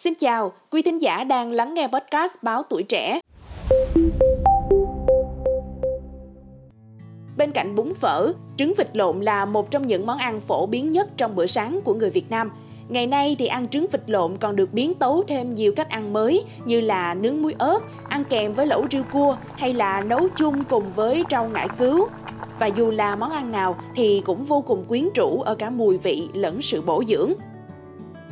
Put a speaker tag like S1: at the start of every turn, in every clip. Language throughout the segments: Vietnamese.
S1: Xin chào, quý thính giả đang lắng nghe podcast Báo Tuổi Trẻ. Bên cạnh bún phở, trứng vịt lộn là một trong những món ăn phổ biến nhất trong bữa sáng của người Việt Nam. Ngày nay thì ăn trứng vịt lộn còn được biến tấu thêm nhiều cách ăn mới như là nướng muối ớt, ăn kèm với lẩu riêu cua hay là nấu chung cùng với rau ngải cứu. Và dù là món ăn nào thì cũng vô cùng quyến rũ ở cả mùi vị lẫn sự bổ dưỡng.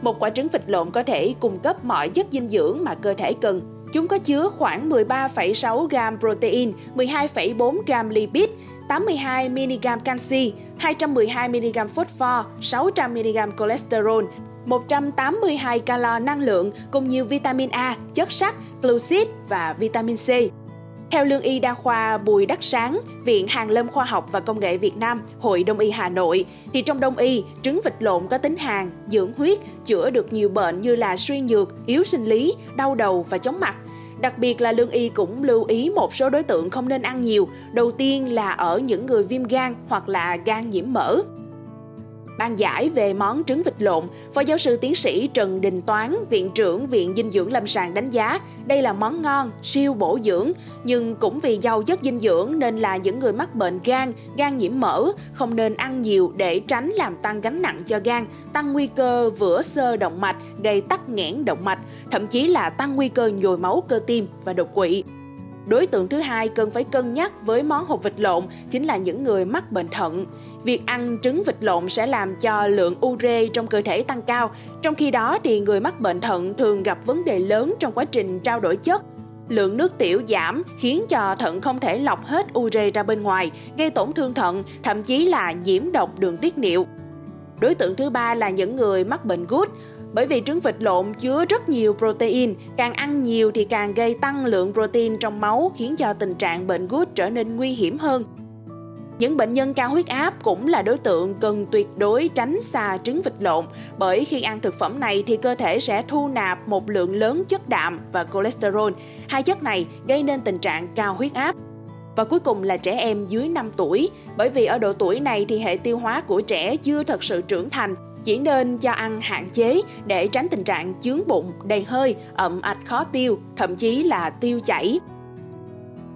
S1: Một quả trứng vịt lộn có thể cung cấp mọi chất dinh dưỡng mà cơ thể cần. Chúng có chứa khoảng 13,6 gram protein, 12,4 gram lipid, 82 mg canxi, 212 mg phosphor, 600 mg cholesterol, 182 calo năng lượng cùng nhiều vitamin A, chất sắt, glucid và vitamin C. Theo lương y đa khoa Bùi Đắc Sáng, Viện Hàn Lâm Khoa học và Công nghệ Việt Nam, Hội Đông y Hà Nội, thì trong đông y, trứng vịt lộn có tính hàn, dưỡng huyết, chữa được nhiều bệnh như là suy nhược, yếu sinh lý, đau đầu và chóng mặt. Đặc biệt là lương y cũng lưu ý một số đối tượng không nên ăn nhiều. Đầu tiên là ở những người viêm gan hoặc là gan nhiễm mỡ. Ban giải về món trứng vịt lộn, Phó giáo sư tiến sĩ Trần Đình Toán, Viện trưởng Viện Dinh dưỡng Lâm sàng đánh giá đây là món ngon, siêu bổ dưỡng, nhưng cũng vì giàu chất dinh dưỡng nên là những người mắc bệnh gan, gan nhiễm mỡ không nên ăn nhiều để tránh làm tăng gánh nặng cho gan, tăng nguy cơ vữa sơ động mạch, gây tắc nghẽn động mạch, thậm chí là tăng nguy cơ nhồi máu cơ tim và đột quỵ. Đối tượng thứ hai cần phải cân nhắc với món hột vịt lộn chính là những người mắc bệnh thận. Việc ăn trứng vịt lộn sẽ làm cho lượng ure trong cơ thể tăng cao, trong khi đó thì người mắc bệnh thận thường gặp vấn đề lớn trong quá trình trao đổi chất. Lượng nước tiểu giảm khiến cho thận không thể lọc hết ure ra bên ngoài, gây tổn thương thận, thậm chí là nhiễm độc đường tiết niệu. Đối tượng thứ ba là những người mắc bệnh gút. Bởi vì trứng vịt lộn chứa rất nhiều protein, càng ăn nhiều thì càng gây tăng lượng protein trong máu khiến cho tình trạng bệnh gút trở nên nguy hiểm hơn. Những bệnh nhân cao huyết áp cũng là đối tượng cần tuyệt đối tránh xa trứng vịt lộn bởi khi ăn thực phẩm này thì cơ thể sẽ thu nạp một lượng lớn chất đạm và cholesterol. Hai chất này gây nên tình trạng cao huyết áp. Và cuối cùng là trẻ em dưới 5 tuổi, bởi vì ở độ tuổi này thì hệ tiêu hóa của trẻ chưa thật sự trưởng thành chỉ nên cho ăn hạn chế để tránh tình trạng chướng bụng, đầy hơi, ẩm ạch khó tiêu, thậm chí là tiêu chảy.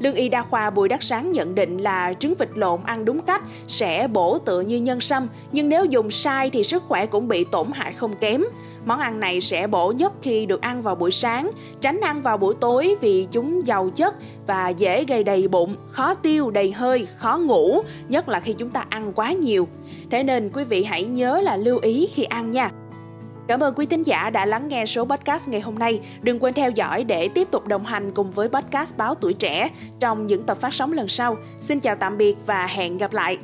S1: Lương y đa khoa Bùi Đắc Sáng nhận định là trứng vịt lộn ăn đúng cách sẽ bổ tựa như nhân sâm, nhưng nếu dùng sai thì sức khỏe cũng bị tổn hại không kém. Món ăn này sẽ bổ nhất khi được ăn vào buổi sáng, tránh ăn vào buổi tối vì chúng giàu chất và dễ gây đầy bụng, khó tiêu, đầy hơi, khó ngủ, nhất là khi chúng ta ăn quá nhiều. Thế nên quý vị hãy nhớ là lưu ý khi ăn nha. Cảm ơn quý thính giả đã lắng nghe số podcast ngày hôm nay. Đừng quên theo dõi để tiếp tục đồng hành cùng với podcast Báo Tuổi Trẻ trong những tập phát sóng lần sau. Xin chào tạm biệt và hẹn gặp lại.